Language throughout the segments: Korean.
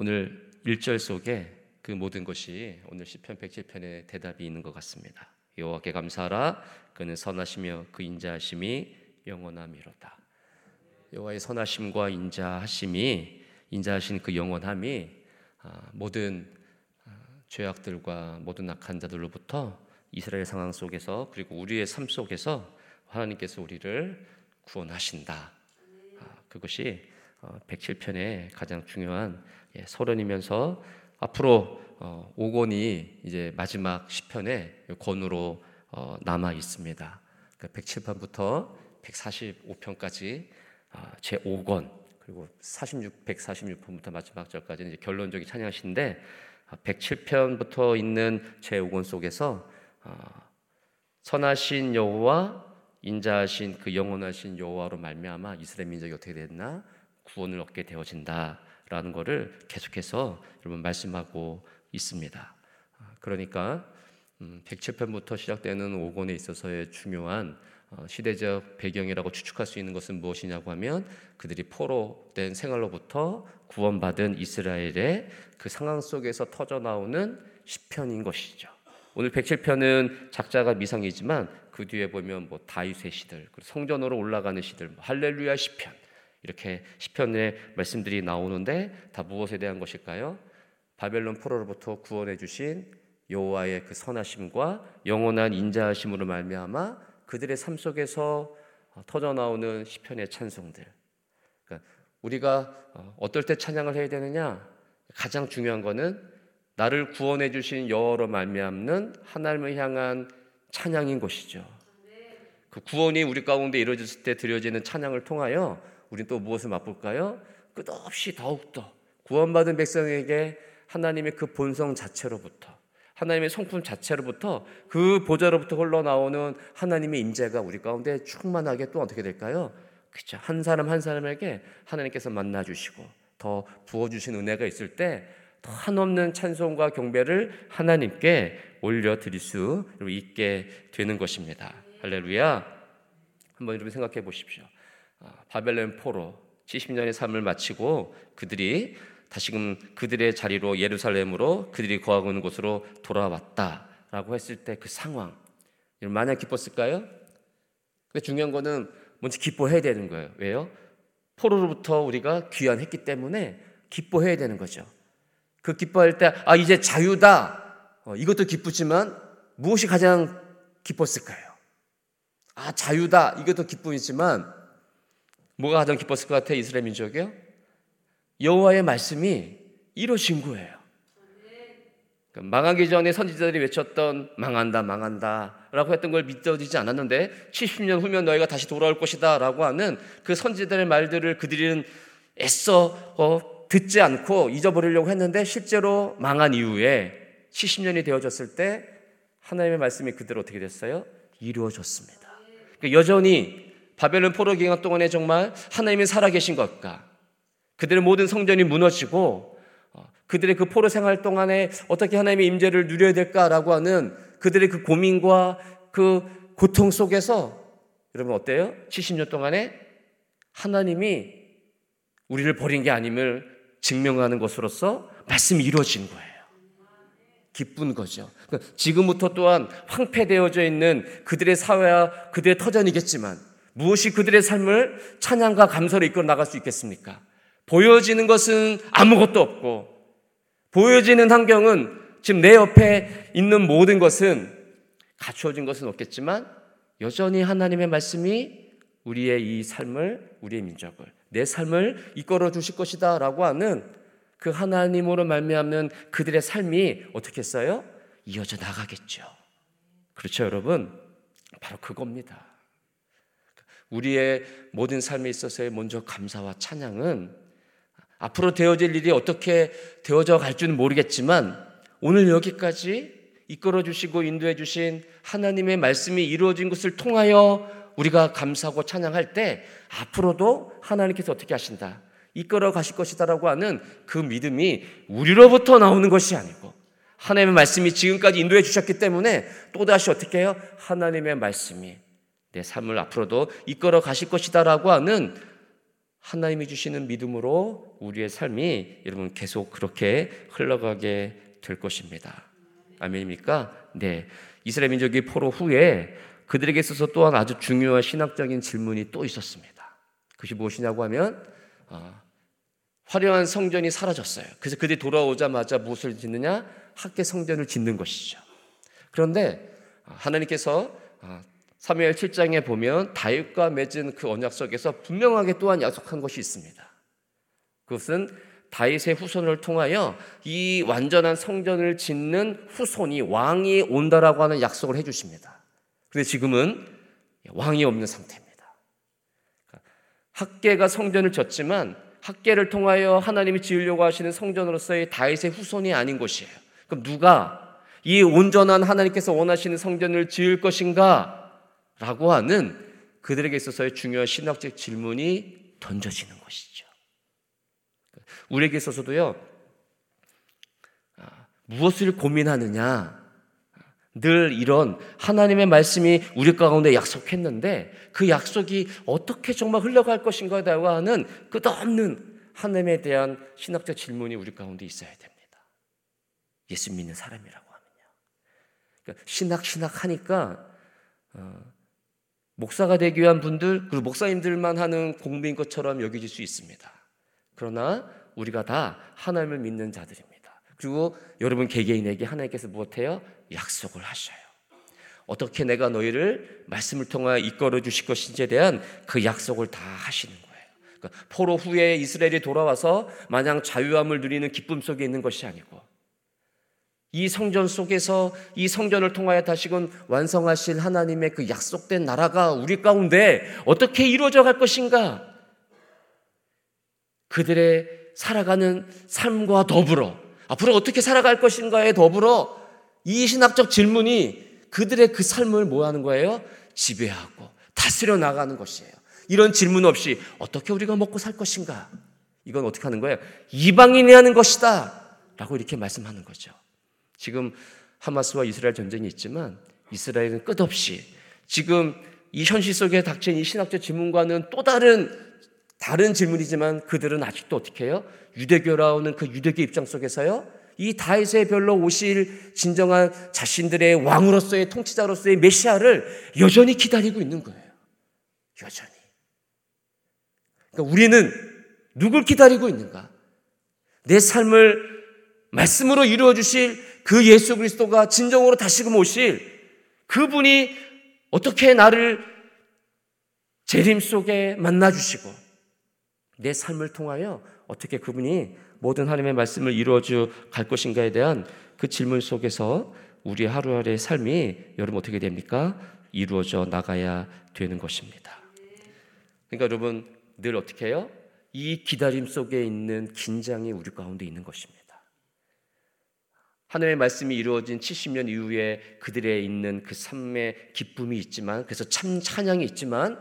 오늘 1절 속에 그 모든 것이 오늘 시편 107편의 대답이 있는 것 같습니다. 여호와께 감사하라 그는 선하시며 그 인자하심이 영원함이로다. 여호와의 선하심과 인자하심이 인자하신 그 영원함이 아, 모든 아, 죄악들과 모든 악한 자들로부터 이스라엘 상황 속에서 그리고 우리의 삶 속에서 하나님께서 우리를 구원하신다. 아, 그것이 107편의 어, 가장 중요한 예, 서론이면서 앞으로 5권이 어, 이제 마지막 시편의 권으로 어, 남아 있습니다. 107편부터 145편까지 제 5권 그리고 46, 146편부터 마지막 절까지 이제 결론적인 찬양신데 107편부터 아, 있는 제 5권 속에서 선하신 여호와 인자하신 그 영원하신 여호와로 말미암아 이스라엘 민족이 어떻게 됐나 구원을 얻게 되어진다 라는 것을 계속해서 여러분 말씀하고 있습니다. 아, 그러니까 107편부터 음, 시작되는 5권에 있어서의 중요한 어, 시대적 배경이라고 추측할 수 있는 것은 무엇이냐고 하면 그들이 포로 된 생활로부터 구원받은 이스라엘의 그 상황 속에서 터져 나오는 시편인 것이죠. 오늘 107편은 작자가 미상이지만 그 뒤에 보면 뭐 다윗의 시들, 성전으로 올라가는 시들, 뭐 할렐루야 시편 이렇게 시편의 말씀들이 나오는데 다 무엇에 대한 것일까요? 바벨론 포로로부터 구원해 주신 여호와의 그 선하심과 영원한 인자하심으로 말미암아 그들의 삶 속에서 어, 터져 나오는 시편의 찬송들. 그러니까 우리가 어, 어떨 때 찬양을 해야 되느냐? 가장 중요한 거는 나를 구원해 주신 여호로 말미암는 하나님을 향한 찬양인 것이죠. 그 구원이 우리 가운데 이루어졌을 때 드려지는 찬양을 통하여 우리는 또 무엇을 맛볼까요? 끝없이 더욱더 구원받은 백성에게 하나님의 그 본성 자체로부터 하나님의 성품 자체로부터 그 보좌로부터 흘러나오는 하나님의 임재가 우리 가운데 충만하게 또 어떻게 될까요? 그죠. 한 사람 한 사람에게 하나님께서 만나 주시고 더 부어 주신 은혜가 있을 때더 한없는 찬송과 경배를 하나님께 올려 드릴 수 있게 되는 것입니다. 할렐루야. 한번 여러분 생각해 보십시오. 아, 바벨론 포로 70년의 삶을 마치고 그들이 다시금 그들의 자리로 예루살렘으로 그들이 거하고 있는 곳으로 돌아왔다라고 했을 때 그 상황 만약 기뻤을까요? 그 중요한 거는 먼저 기뻐해야 되는 거예요. 왜요? 포로로부터 우리가 귀환했기 때문에 기뻐해야 되는 거죠. 그 기뻐할 때, 아, 이제 자유다. 어, 이것도 기쁘지만 무엇이 가장 기뻤을까요? 아, 자유다. 이것도 기쁨이지만 뭐가 가장 기뻤을 것 같아요? 이스라엘 민족이요? 여호와의 말씀이 이루어진 거예요. 그러니까 망하기 전에 선지자들이 외쳤던 망한다, 망한다 라고 했던 걸 믿어지지 않았는데 70년 후면 너희가 다시 돌아올 것이다 라고 하는 그 선지자들의 말들을 그들은 애써 어, 듣지 않고 잊어버리려고 했는데 실제로 망한 이후에 70년이 되어졌을 때 하나님의 말씀이 그대로 어떻게 됐어요? 이루어졌습니다. 그러니까 여전히 바벨론 포로 기간 동안에 정말 하나님이 살아계신 것과 그들의 모든 성전이 무너지고 어, 그들의 그 포로 생활 동안에 어떻게 하나님의 임재를 누려야 될까라고 하는 그들의 그 고민과 그 고통 속에서 여러분 어때요? 70년 동안에 하나님이 우리를 버린 게 아님을 증명하는 것으로서 말씀이 이루어진 거예요. 기쁜 거죠. 그러니까 지금부터 또한 황폐되어져 있는 그들의 사회와 그들의 터전이겠지만 무엇이 그들의 삶을 찬양과 감사로 이끌어 나갈 수 있겠습니까? 보여지는 것은 아무것도 없고, 보여지는 환경은 지금 내 옆에 있는 모든 것은 갖추어진 것은 없겠지만, 여전히 하나님의 말씀이 우리의 이 삶을, 우리의 민족을, 내 삶을 이끌어 주실 것이다 라고 하는 그 하나님으로 말미암는 그들의 삶이 어떻게 했어요? 이어져 나가겠죠. 그렇죠, 여러분? 바로 그겁니다. 우리의 모든 삶에 있어서의 먼저 감사와 찬양은 앞으로 되어질 일이 어떻게 되어져 갈지는 모르겠지만 오늘 여기까지 이끌어 주시고 인도해 주신 하나님의 말씀이 이루어진 것을 통하여 우리가 감사하고 찬양할 때 앞으로도 하나님께서 어떻게 하신다. 이끌어 가실 것이다라고 하는 그 믿음이 우리로부터 나오는 것이 아니고 하나님의 말씀이 지금까지 인도해 주셨기 때문에 또다시 어떻게 해요? 하나님의 말씀이 내 삶을 앞으로도 이끌어 가실 것이다라고 하는 하나님이 주시는 믿음으로 우리의 삶이 여러분 계속 그렇게 흘러가게 될 것입니다. 아멘입니까? 네. 이스라엘 민족이 포로 후에 그들에게 있어서 또한 아주 중요한 신학적인 질문이 또 있었습니다. 그것이 무엇이냐고 하면 어, 화려한 성전이 사라졌어요. 그래서 그들이 돌아오자마자 무엇을 짓느냐? 학계 성전을 짓는 것이죠. 그런데 하나님께서 어, 사무엘 7장에 보면 다윗과 맺은 그 언약 속에서 분명하게 또한 약속한 것이 있습니다. 그것은 다윗의 후손을 통하여 이 완전한 성전을 짓는 후손이 왕이 온다라고 하는 약속을 해 주십니다. 그런데 지금은 왕이 없는 상태입니다. 학계가 성전을 졌지만 학계를 통하여 하나님이 지으려고 하시는 성전으로서의 다윗의 후손이 아닌 것이에요. 그럼 누가 이 온전한 하나님께서 원하시는 성전을 지을 것인가? 라고 하는 그들에게 있어서의 중요한 신학적 질문이 던져지는 것이죠. 우리에게 있어서도요, 아, 무엇을 고민하느냐, 늘 이런 하나님의 말씀이 우리 가운데 약속했는데 그 약속이 어떻게 정말 흘러갈 것인가에 하는 끝없는 하나님에 대한 신학적 질문이 우리 가운데 있어야 됩니다. 예수 믿는 사람이라고 하면요. 그러니까 신학 신학 하니까 어, 목사가 되기 위한 분들 그리고 목사님들만 하는 공부인 것처럼 여겨질 수 있습니다. 그러나 우리가 다 하나님을 믿는 자들입니다. 그리고 여러분 개개인에게 하나님께서 무엇해요? 약속을 하셔요. 어떻게 내가 너희를 말씀을 통하여 이끌어 주실 것인지에 대한 그 약속을 다 하시는 거예요. 그러니까 포로 후에 이스라엘이 돌아와서 마냥 자유함을 누리는 기쁨 속에 있는 것이 아니고 이 성전 속에서 이 성전을 통하여 다시금 완성하실 하나님의 그 약속된 나라가 우리 가운데 어떻게 이루어져 갈 것인가? 그들의 살아가는 삶과 더불어 앞으로 어떻게 살아갈 것인가에 더불어 이 신학적 질문이 그들의 그 삶을 뭐 하는 거예요? 지배하고 다스려 나가는 것이에요. 이런 질문 없이 어떻게 우리가 먹고 살 것인가? 이건 어떻게 하는 거예요? 이방인이 하는 것이다. 라고 이렇게 말씀하는 거죠. 지금 하마스와 이스라엘 전쟁이 있지만 이스라엘은 끝없이 지금 이 현실 속에 닥친 이 신학적 질문과는 또 다른 다른 질문이지만 그들은 아직도 어떻게 해요? 유대교라는 그 유대교 입장 속에서요. 이 다윗의 별로 오실 진정한 자신들의 왕으로서의 통치자로서의 메시아를 여전히 기다리고 있는 거예요. 여전히. 그러니까 우리는 누굴 기다리고 있는가? 내 삶을 말씀으로 이루어 주실 그 예수 그리스도가 진정으로 다시금 오실 그분이 어떻게 나를 재림 속에 만나 주시고 내 삶을 통하여 어떻게 그분이 모든 하나님의 말씀을 이루어져 갈 것인가에 대한 그 질문 속에서 우리 하루하루의 삶이 여러분 어떻게 됩니까? 이루어져 나가야 되는 것입니다. 그러니까 여러분 늘 어떻게 해요? 이 기다림 속에 있는 긴장이 우리 가운데 있는 것입니다. 하나님의 말씀이 이루어진 70년 이후에 그들의 있는 그 삶의 기쁨이 있지만 그래서 참 찬양이 있지만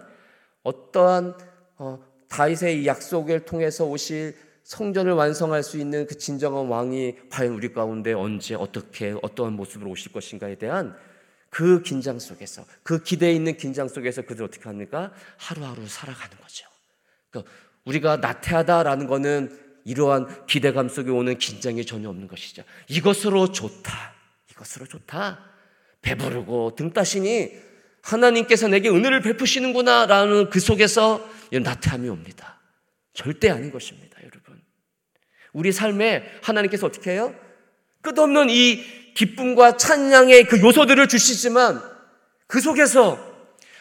어떠한 어, 다윗의 약속을 통해서 오실 성전을 완성할 수 있는 그 진정한 왕이 과연 우리 가운데 언제 어떻게 어떠한 모습으로 오실 것인가에 대한 그 긴장 속에서 그 기대에 있는 긴장 속에서 그들 어떻게 합니까? 하루하루 살아가는 거죠. 그러니까 우리가 나태하다라는 거는 이러한 기대감 속에 오는 긴장이 전혀 없는 것이죠. 이것으로 좋다. 이것으로 좋다. 배부르고 등 따시니 하나님께서 내게 은혜를 베푸시는구나 라는 그 속에서 나태함이 옵니다. 절대 아닌 것입니다, 여러분. 우리 삶에 하나님께서 어떻게 해요? 끝없는 이 기쁨과 찬양의 그 요소들을 주시지만 그 속에서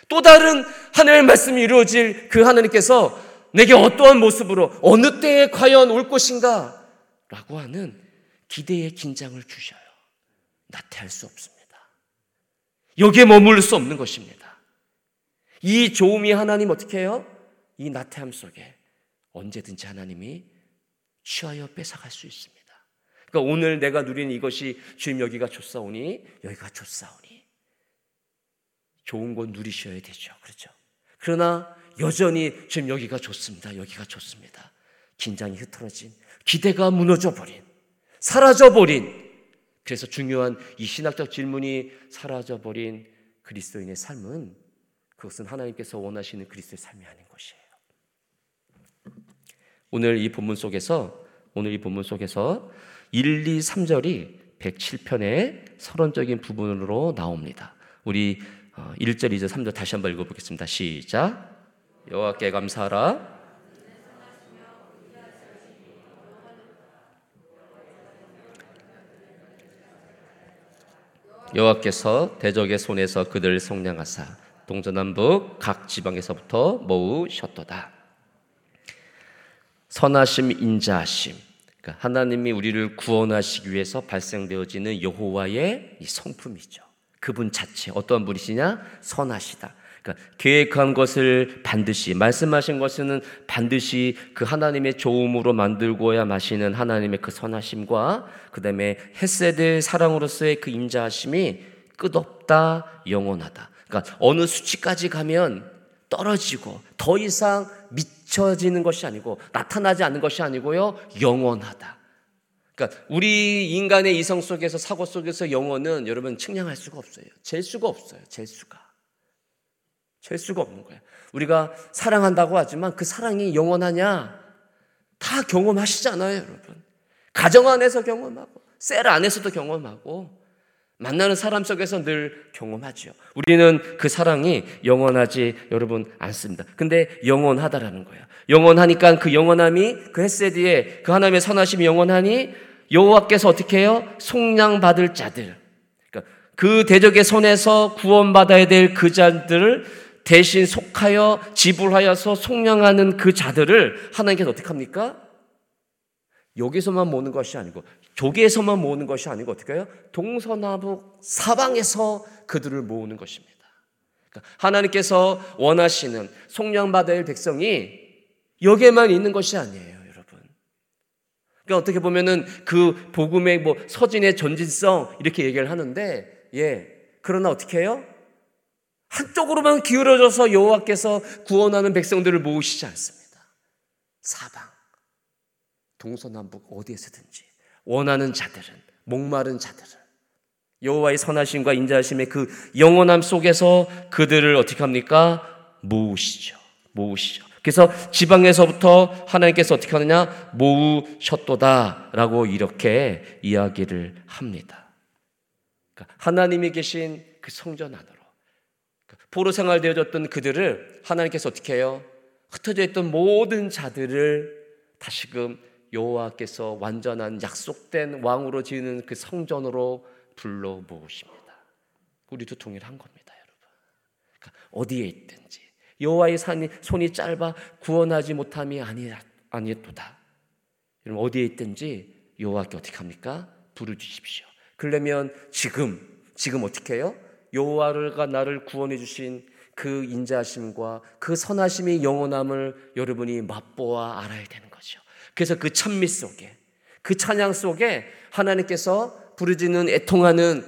또 다른 하나님의 말씀이 이루어질 그 하나님께서 내게 어떠한 모습으로 어느 때에 과연 올 것인가? 라고 하는 기대의 긴장을 주셔요. 나태할 수 없습니다. 여기에 머물 수 없는 것입니다. 이 조음이 하나님 어떻게 해요? 이 나태함 속에 언제든지 하나님이 취하여 뺏어갈 수 있습니다. 그러니까 오늘 내가 누리는 이것이 주님 여기가 좋사오니 여기가 좋사오니 좋은 곳 누리셔야 되죠. 그렇죠? 그러나 여전히 지금 여기가 좋습니다. 여기가 좋습니다. 긴장이 흐트러진, 기대가 무너져 버린, 사라져 버린, 그래서 중요한 이 신학적 질문이 사라져 버린 그리스도인의 삶은 그것은 하나님께서 원하시는 그리스도의 삶이 아닌 것이에요. 오늘 이 본문 속에서 오늘 이 본문 속에서 1, 2, 3절이 107편의 서론적인 부분으로 나옵니다. 우리 1절, 2절, 3절 다시 한번 읽어보겠습니다. 시작. 여호와께 감사하라. 여호와께서 대적의 손에서 그들을 성량하사 동서남북 각 지방에서부터 모으셨도다. 선하심 인자하심. 그러니까 하나님이 우리를 구원하시기 위해서 발생되어지는 여호와의 성품이죠. 그분 자체 어떠한 분이시냐? 선하시다. 그러니까 계획한 것을 반드시 말씀하신 것은 반드시 그 하나님의 조음으로 만들고야 마시는 하나님의 그 선하심과 그다음에 헤세드 사랑으로서의 그 인자하심이 끝없다 영원하다. 그러니까 어느 수치까지 가면 떨어지고 더 이상 미쳐지는 것이 아니고 나타나지 않는 것이 아니고요 영원하다. 그러니까 우리 인간의 이성 속에서 사고 속에서 영혼은 여러분 측량할 수가 없어요. 잴 수가 없어요. 잴 수가. 잴 수가 없는 거예요. 우리가 사랑한다고 하지만 그 사랑이 영원하냐? 다 경험하시잖아요, 여러분. 가정 안에서 경험하고, 셀 안에서도 경험하고, 만나는 사람 속에서 늘 경험하죠. 우리는 그 사랑이 영원하지 여러분 않습니다. 근데 영원하다라는 거예요. 영원하니까 그 영원함이 그 헤세디에 그 하나님의 선하심이 영원하니 여호와께서 어떻게 해요? 속량 받을 자들. 그러니까 그 대적의 손에서 구원받아야 될 그 자들을 대신 속하여 지불하여서 속량하는 그 자들을 하나님께서 어떻게 합니까? 여기서만 모는 것이 아니고 조개에서만 모으는 것이 아니고 어떻게 해요? 동서남북 사방에서 그들을 모으는 것입니다. 그러니까 하나님께서 원하시는 속량받아야 백성이 여기에만 있는 것이 아니에요, 여러분. 그러니까 어떻게 보면은 그 복음의 뭐 서진의 전진성 이렇게 얘기를 하는데 예. 그러나 어떻게 해요? 한쪽으로만 기울어져서 여호와께서 구원하는 백성들을 모으시지 않습니다. 사방 동서남북 어디에서든지 원하는 자들은 목마른 자들은 여호와의 선하심과 인자하심의 그 영원함 속에서 그들을 어떻게 합니까? 모으시죠. 모으시죠. 그래서 지방에서부터 하나님께서 어떻게 하느냐? 모으셨도다라고 이렇게 이야기를 합니다. 그러니까 하나님이 계신 그 성전 안으로 그러니까 포로 생활 되어졌던 그들을 하나님께서 어떻게 해요? 흩어져 있던 모든 자들을 다시금 여호와께서 완전한 약속된 왕으로 지는 그 성전으로 불러 모으십니다. 우리도 동일한 겁니다, 여러분. 그러니까 어디에 있든지 여호와의 손이 짧아 구원하지 못함이 아니 아니도다. 여러분 어디에 있든지 여호와께 어떻게 합니까? 부르주십시오. 그러면 지금 지금 어떻게 해요? 여호와가 나를 구원해 주신 그 인자심과 그 선하심의 영원함을 여러분이 맛보아 알아야 되는. 그래서 그 찬미 속에 그 찬양 속에 하나님께서 부르짖는 애통하는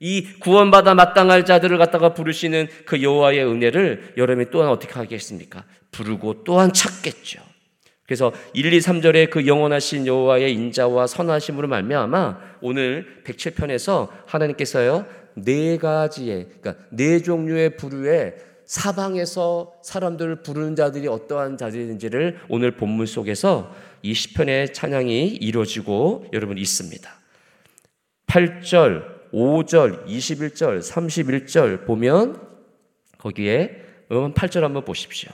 이 구원받아 마땅할 자들을 갖다가 부르시는 그 여호와의 은혜를 여러분이 또한 어떻게 하겠습니까? 부르고 또한 찾겠죠. 그래서 1, 2, 3절에 그 영원하신 여호와의 인자와 선하심으로 말미암아 오늘 107편에서 하나님께서요 네 가지의 그러니까 네 종류의 부류의 사방에서 사람들을 부르는 자들이 어떠한 자들인지를 오늘 본문 속에서 이 시편의 찬양이 이루어지고 여러분 있습니다. 8절, 5절, 21절, 31절 보면 거기에 여러분 8절 한번 보십시오.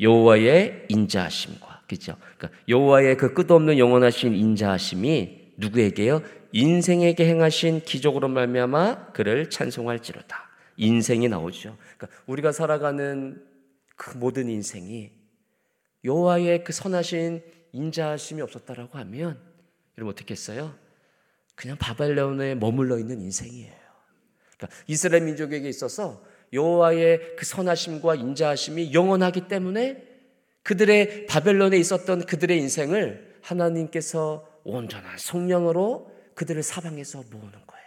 여호와의 인자하심과 그죠? 그러니까 여호와의 그 끝없는 영원하신 인자하심이 누구에게요? 인생에게 행하신 기적으로 말미암아 그를 찬송할지로다. 인생이 나오죠. 그러니까 우리가 살아가는 그 모든 인생이 여호와의 그 선하신 인자하심이 없었다라고 하면 여러분 어떻게 했어요? 그냥 바벨론에 머물러 있는 인생이에요. 그러니까 이스라엘 민족에게 있어서 여호와의 그 선하심과 인자하심이 영원하기 때문에 그들의 바벨론에 있었던 그들의 인생을 하나님께서 온전한 성령으로 그들을 사방에서 모으는 거예요.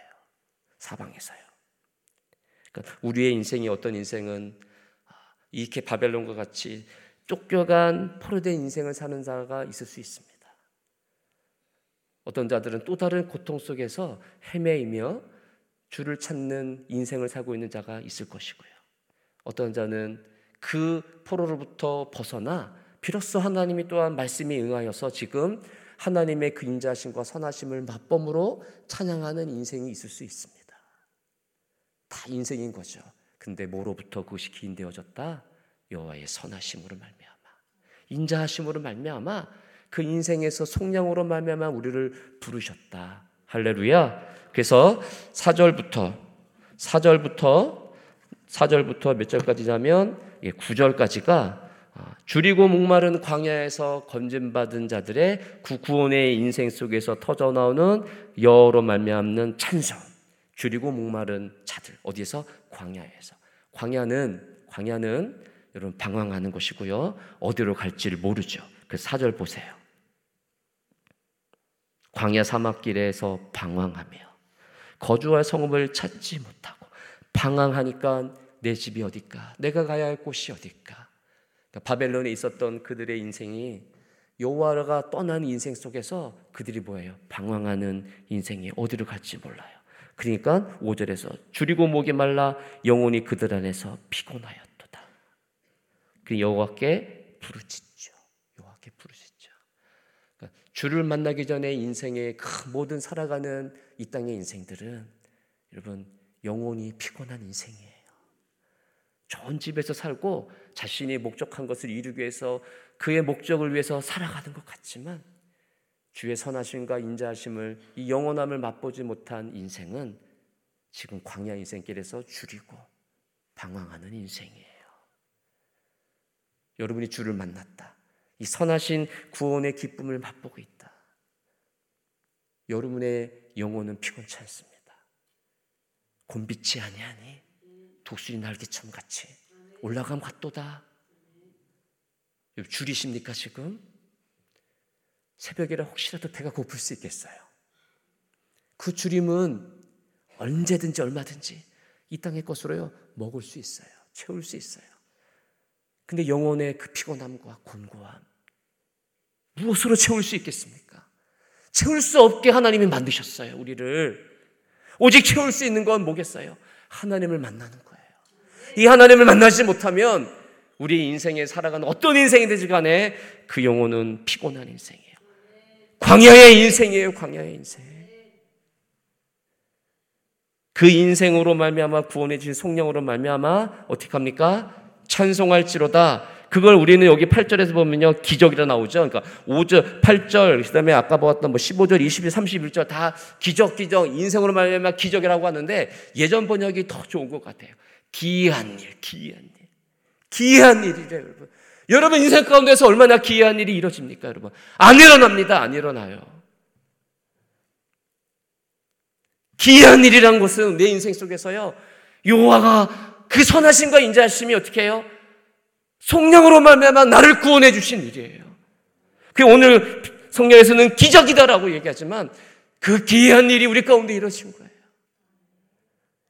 사방에서요. 그러니까 우리의 인생이 어떤 인생은 이렇게 바벨론과 같이 쫓겨간 포로된 인생을 사는 자가 있을 수 있습니다. 어떤 자들은 또 다른 고통 속에서 헤매이며 주를 찾는 인생을 살고 있는 자가 있을 것이고요. 어떤 자는 그 포로로부터 벗어나 비로소 하나님이 또한 말씀이 응하여서 지금 하나님의 그 인자심과 선하심을 맛범으로 찬양하는 인생이 있을 수 있습니다. 다 인생인 거죠. 근데 뭐로부터 그것이 기인되어졌다? 여호와의 선하심으로 말미암아 인자하심으로 말미암아 그 인생에서 속량으로 말미암아 우리를 부르셨다. 할렐루야. 그래서 4절부터 4절부터 4절부터 몇 절까지냐면 9절까지가 아, 줄이고 목마른 광야에서 건진받은 자들의 구원의 인생 속에서 터져 나오는 여로 말미암는 찬송. 줄이고 목마른 자들 어디에서 광야에서 광야는 광야는 여러분 방황하는 곳이고요. 어디로 갈지를 모르죠. 그 사절 보세요. 광야 사막길에서 방황하며 거주할 성읍을 찾지 못하고 방황하니까 내 집이 어딜까? 내가 가야 할 곳이 어딜까? 그러니까 바벨론에 있었던 그들의 인생이 여호와가 떠난 인생 속에서 그들이 뭐예요? 방황하는 인생이 어디로 갈지 몰라요. 그러니까 5절에서 줄이고 목이 말라 영혼이 그들 안에서 피곤하였도다. 그 여호와께 부르짖죠. 여호와께 부르짖죠. 그러니까 주를 만나기 전에 인생의 그 모든 살아가는 이 땅의 인생들은 여러분 영혼이 피곤한 인생이에요. 좋은 집에서 살고 자신이 목적한 것을 이루기 위해서 그의 목적을 위해서 살아가는 것 같지만 주의 선하심과 인자하심을 이 영원함을 맛보지 못한 인생은 지금 광야 인생길에서 줄이고 방황하는 인생이에요. 여러분이 주를 만났다. 이 선하신 구원의 기쁨을 맛보고 있다. 여러분의 영혼은 피곤치 않습니다. 곤빛이 아니하니 독수리 날개처럼 같이 올라감 같도다. 줄이십니까 지금? 새벽이라 혹시라도 배가 고플 수 있겠어요. 그 줄임은 언제든지 얼마든지 이 땅의 것으로요 먹을 수 있어요. 채울 수 있어요. 근데 영혼의 그 피곤함과 곤고함 무엇으로 채울 수 있겠습니까? 채울 수 없게 하나님이 만드셨어요. 우리를 오직 채울 수 있는 건 뭐겠어요? 하나님을 만나는 거예요. 이 하나님을 만나지 못하면 우리 인생에 살아가는 어떤 인생이든지 간에 그 영혼은 피곤한 인생이에요. 광야의 인생이에요. 광야의 인생. 그 인생으로 말미암아 구원해 주신 성령으로 말미암아 어떻게 합니까? 찬송할지로다. 그걸 우리는 여기 8절에서 보면요. 기적이라 나오죠. 그러니까 5절, 8절, 그 다음에 아까 보았던 뭐 15절, 20절, 31절 다 기적 기적 인생으로 말미암아 기적이라고 하는데 예전 번역이 더 좋은 것 같아요. 기이한 일, 기이한 일. 기이한 일이죠, 여러분. 여러분 인생 가운데서 얼마나 기이한 일이 이루어집니까, 여러분? 안 일어납니다. 안 일어나요. 기이한 일이란 것은 내 인생 속에서요. 여호와가 그 선하심과 인자하심이 어떻게 해요? 성령으로 말미암아 나를 구원해 주신 일이에요. 그 오늘 성령에서는 기적이다라고 얘기하지만 그 기이한 일이 우리 가운데 이루어진 거예요.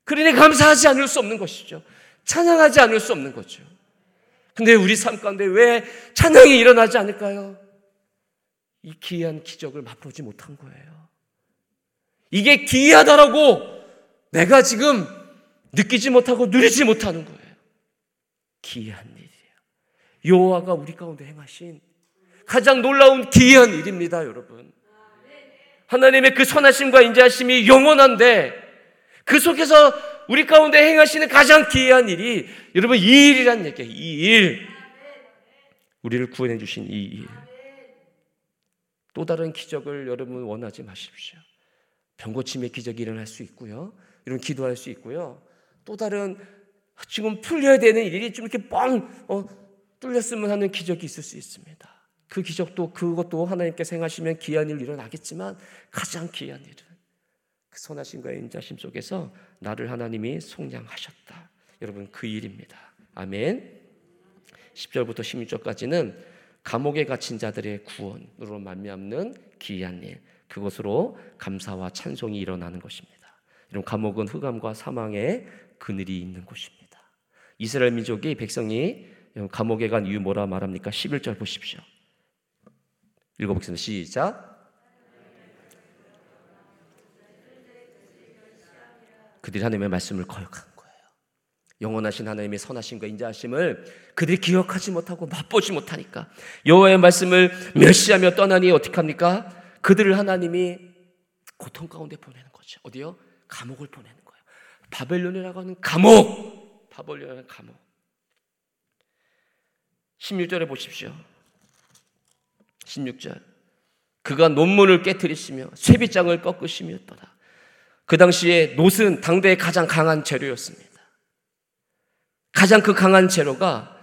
그러니 감사하지 않을 수 없는 것이죠. 찬양하지 않을 수 없는 거죠. 근데 우리 삶 가운데 왜 찬양이 일어나지 않을까요? 이 기이한 기적을 맛보지 못한 거예요. 이게 기이하다라고 내가 지금 느끼지 못하고 누리지 못하는 거예요. 기이한 일이에요. 여호와가 우리 가운데 행하신 가장 놀라운 기이한 일입니다, 여러분. 하나님의 그 선하심과 인자하심이 영원한데 그 속에서 우리 가운데 행하시는 가장 기이한 일이 여러분 이 일이란 얘기예요. 이 일. 우리를 구원해 주신 이 일. 또 다른 기적을 여러분 원하지 마십시오. 병고침의 기적이 일어날 수 있고요. 이런 기도할 수 있고요. 또 다른 지금 풀려야 되는 일이 좀 이렇게 뻥 어, 뚫렸으면 하는 기적이 있을 수 있습니다. 그 기적도 그것도 하나님께서 행하시면 귀한 일 일어나겠지만 가장 귀한 일은 그 선하심과 인자심 속에서 나를 하나님이 속량하셨다. 여러분 그 일입니다. 아멘. 10절부터 16절까지는 감옥에 갇힌 자들의 구원으로 말미암는 기이한 일. 그것으로 감사와 찬송이 일어나는 것입니다. 이런 감옥은 흑암과 사망의 그늘이 있는 곳입니다. 이스라엘 민족이 백성이 감옥에 간 이유 뭐라 말합니까? 11절 보십시오. 읽어보겠습니다. 시작. 그들이 하나님의 말씀을 거역한 거예요. 영원하신 하나님의 선하심과 인자하심을 그들이 기억하지 못하고 맛보지 못하니까 여호와의 말씀을 멸시하며 떠나니 어떻게 합니까? 그들을 하나님이 고통 가운데 보내는 거죠. 어디요? 감옥을 보내는. 바벨론이라고 하는 감옥. 바벨론이라는 감옥. 16절에 보십시오. 16절. 그가 논문을 깨뜨리시며 쇠빗장을 꺾으시며떠다. 그 당시에 노은 당대의 가장 강한 재료였습니다. 가장 그 강한 재료가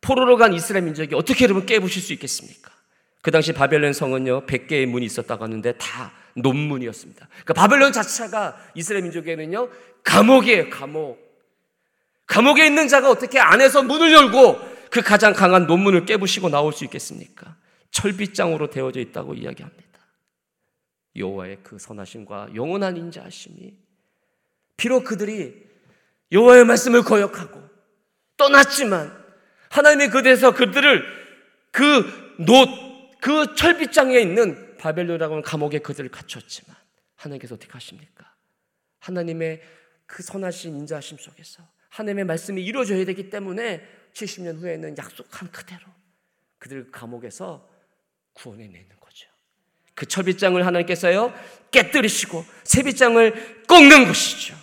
포로로 간 이스라엘 민족이 어떻게 여러분 깨부실 수 있겠습니까? 그 당시 바벨론 성은요, 100개의 문이 있었다고 하는데 다 논문이었습니다. 그러니까 바벨론 자체가 이스라엘 민족에는요, 감옥이에요, 감옥. 감옥에 있는 자가 어떻게 안에서 문을 열고 그 가장 강한 논문을 깨부시고 나올 수 있겠습니까? 철빗장으로 되어져 있다고 이야기합니다. 여호와의 그 선하심과 영원한 인자하심이 비록 그들이 여호와의 말씀을 거역하고 떠났지만 하나님의 그대에서 그들을 그 노, 그 철빗장에 있는 바벨론이라고 하는 감옥에 그들을 갇혔지만 하나님께서 어떻게 하십니까? 하나님의 그 선하신 인자하심 속에서 하나님의 말씀이 이루어져야 되기 때문에 70년 후에는 약속한 그대로 그들 감옥에서 구원해 내는 거죠. 그 철빗장을 하나님께서요 깨뜨리시고 새빗장을 꺾는 것이죠.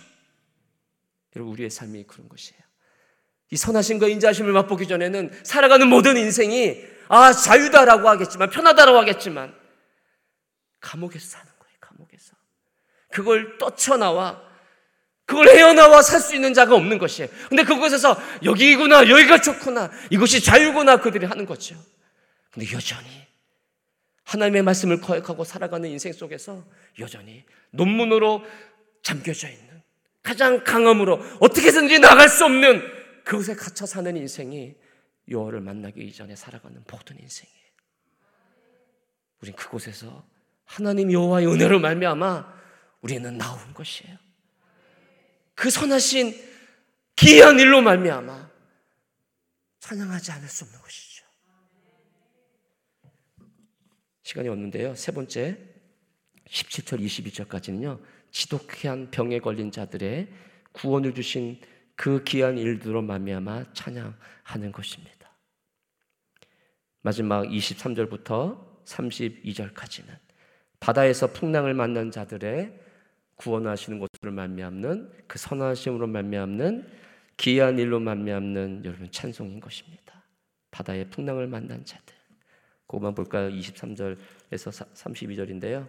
여러분 우리의 삶이 그런 것이에요. 이 선하심과 인자하심을 맛보기 전에는 살아가는 모든 인생이 아 자유다라고 하겠지만 편하다라고 하겠지만 감옥에서 사는 거예요. 감옥에서 그걸 떠쳐나와 그걸 헤어나와 살 수 있는 자가 없는 것이에요. 근데 그곳에서 여기구나 여기가 좋구나 이것이 자유구나 그들이 하는 거죠. 근데 여전히 하나님의 말씀을 거역하고 살아가는 인생 속에서 여전히 논문으로 잠겨져 있는 가장 강함으로 어떻게든지 나갈 수 없는 그곳에 갇혀 사는 인생이 여호와를 만나기 이전에 살아가는 모든 인생이에요. 우린 그곳에서 하나님 여호와의 은혜로 말미암아 우리는 나온 것이에요. 그 선하신 기이한 일로 말미암아 찬양하지 않을 수 없는 것이죠. 시간이 없는데요. 세 번째 17절 22절까지는요. 지독한 병에 걸린 자들의 구원을 주신 그 귀한 일들로 말미암아 찬양하는 것입니다. 마지막 23절부터 32절까지는 바다에서 풍랑을 만난 자들의 구원하시는 것으로 말미암는 그 선하심으로 말미암는 귀한 일로 말미암는 여러분 찬송인 것입니다. 바다의 풍랑을 만난 자들. 그것만 볼까요? 23절에서 32절인데요.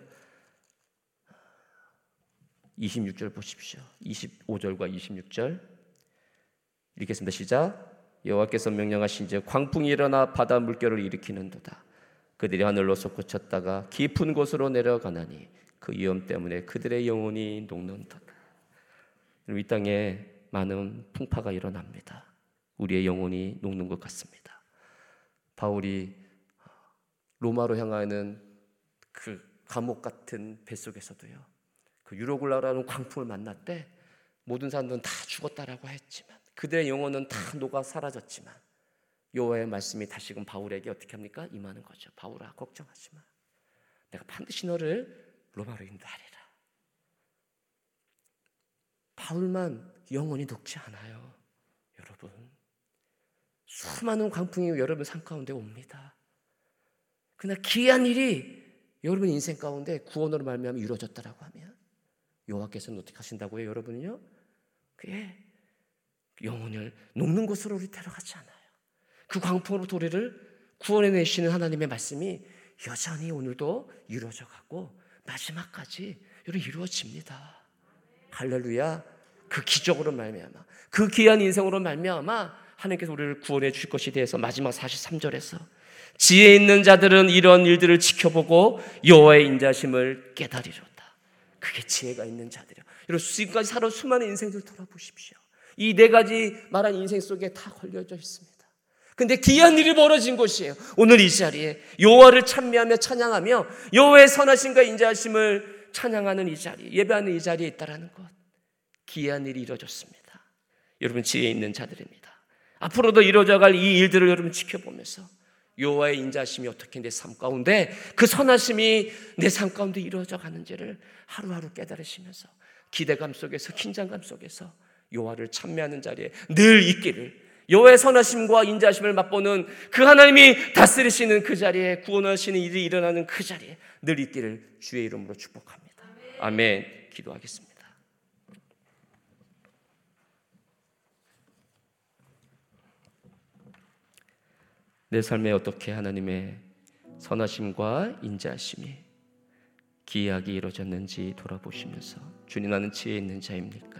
26절 보십시오. 25절과 26절 읽겠습니다. 시작. 여호와께서 명령하신 즉 광풍이 일어나 바다 물결을 일으키는도다. 그들이 하늘로 솟구쳤다가 깊은 곳으로 내려가나니 그 위험 때문에 그들의 영혼이 녹는도다. 이 땅에 많은 풍파가 일어납니다. 우리의 영혼이 녹는 것 같습니다. 바울이 로마로 향하는 그 감옥 같은 뱃속에서도요. 그 유로굴라라는 광풍을 만났대 모든 사람들은 다 죽었다라고 했지만 그들의 영혼은 다 녹아 사라졌지만 여호와의 말씀이 다시금 바울에게 어떻게 합니까? 임하는 거죠. 바울아 걱정하지 마. 내가 반드시 너를 로마로 인도 하리라. 바울만 영혼이 녹지 않아요. 여러분. 수많은 광풍이 여러분 삶 가운데 옵니다. 그러나 귀한 일이 여러분 인생 가운데 구원으로 말미암아 이루어졌다라고 하면 여호와께서는 어떻게 하신다고요, 여러분은요? 그게 영혼을 녹는 곳으로 우리 데려가지 않아요. 그 광풍으로부터 우리를 구원해 내시는 하나님의 말씀이 여전히 오늘도 이루어져 가고 마지막까지 이루어집니다. 할렐루야. 그 기적으로 말미암아 그 귀한 인생으로 말미암아 하나님께서 우리를 구원해 주실 것이 대해서 마지막 43절에서 지혜 있는 자들은 이런 일들을 지켜보고 여호와의 인자심을 깨달으리로다. 그게 지혜가 있는 자들이요. 여러분 지금까지 살아 수많은 인생들 돌아보십시오. 이 네 가지 말한 인생 속에 다 걸려져 있습니다. 근데 귀한 일이 벌어진 곳이에요. 오늘 이 자리에 여호와를 찬미하며 찬양하며 여호와의 선하심과 인자하심을 찬양하는 이 자리, 예배하는 이 자리에 있다라는 것. 귀한 일이 이루어졌습니다. 여러분 지혜 있는 자들입니다. 앞으로도 이루어져 갈 이 일들을 여러분 지켜보면서 여호와의 인자심이 어떻게 내 삶 가운데 그 선하심이 내 삶 가운데 이루어져 가는지를 하루하루 깨달으시면서 기대감 속에서 긴장감 속에서 여호와를 찬미하는 자리에 늘 있기를 여호와의 선하심과 인자하심을 맛보는 그 하나님이 다스리시는 그 자리에 구원하시는 일이 일어나는 그 자리에 늘 있기를 주의 이름으로 축복합니다. 아멘. 기도하겠습니다. 내 삶에 어떻게 하나님의 선하심과 인자하심이 기이하게 이루어졌는지 돌아보시면서 주님 나는 지혜 있는 자입니까?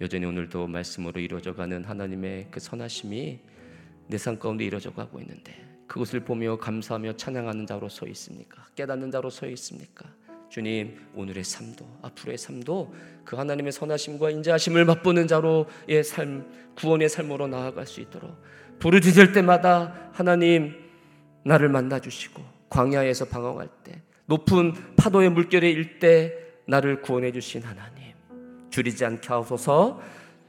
여전히 오늘도 말씀으로 이루어져가는 하나님의 그 선하심이 내 삶 가운데 이루어져 가고 있는데 그것을 보며 감사하며 찬양하는 자로 서 있습니까? 깨닫는 자로 서 있습니까? 주님 오늘의 삶도 앞으로의 삶도 그 하나님의 선하심과 인자하심을 맛보는 자로의 삶 구원의 삶으로 나아갈 수 있도록 부르짖을 때마다 하나님 나를 만나 주시고 광야에서 방황할 때 높은 파도의 물결에 일 때 나를 구원해 주신 하나님 줄이지 않게 하소서.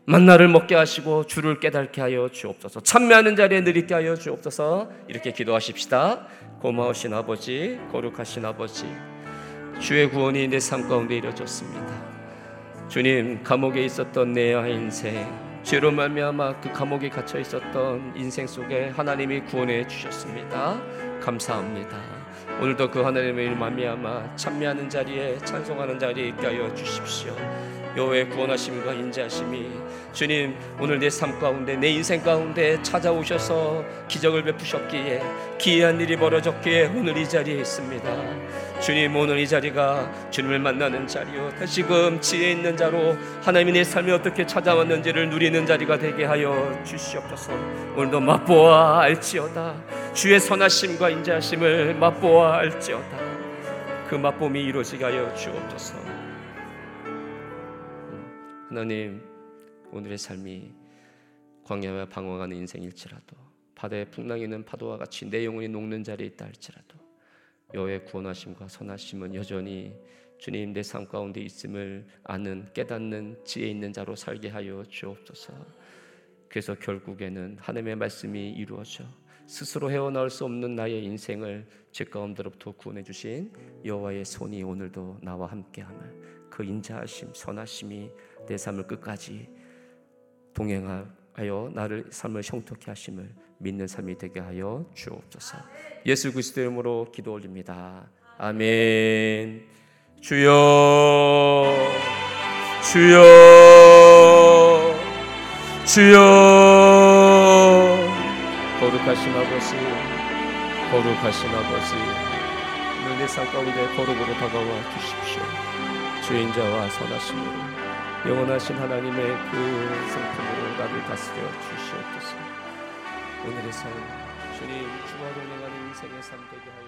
만나를 먹게 하시고 주를 깨닫게 하여 주옵소서. 참매하는 자리에 느리게 하여 주옵소서. 이렇게 기도하십시다. 고마우신 아버지 거룩하신 아버지 주의 구원이 내 삶 가운데 이루어졌습니다. 주님 감옥에 있었던 내 인생 죄로 말미암아 그 감옥에 갇혀 있었던 인생 속에 하나님이 구원해 주셨습니다. 감사합니다. 오늘도 그 하나님의 말미암아 찬미하는 자리에 찬송하는 자리에 있게 하여 주십시오 여호와의 구원하심과 인자하심이 주님 오늘 내 삶 가운데 내 인생 가운데 찾아오셔서 기적을 베푸셨기에 기이한 일이 벌어졌기에 오늘 이 자리에 있습니다. 주님 오늘 이 자리가 주님을 만나는 자리요. 다시금 지혜 있는 자로 하나님이 내 삶에 어떻게 찾아왔는지를 누리는 자리가 되게 하여 주시옵소서. 오늘도 맛보아 알지어다. 주의 선하심과 인자하심을 맛보아 알지어다. 그 맛봄이 이루어지게 하여 주옵소서 하나님 오늘의 삶이 광야와 방황하는 인생일지라도 바다에 풍랑이는 파도와 같이 내 영혼이 녹는 자리에 있다 할지라도 여호의 구원하심과 선하심은 여전히 주님 내 삶 가운데 있음을 아는 깨닫는 지혜 있는 자로 살게 하여 주옵소서. 그래서 결국에는 하나님의 말씀이 이루어져 스스로 헤어나올 수 없는 나의 인생을 죄 가운데로부터 구원해 주신 여호와의 손이 오늘도 나와 함께함을 그 인자하심 선하심이 내 삶을 끝까지 동행하여 나를 삶을 형통케 하심을 믿는 삶이 되게 하여 주옵소서. 예수 그리스도 이름으로 기도 올립니다. 아멘. 주여 주여 주여 거룩하신 아버지 거룩하신 아버지 내삶 가운데 거룩으로 다가와 주십시오 주인자와 선하심으로 영원하신 하나님의 그 성품으로 나를 다스려 주시옵소서. 오늘의 삶 주님 주와 동행하는 인생의 삶 되게 하여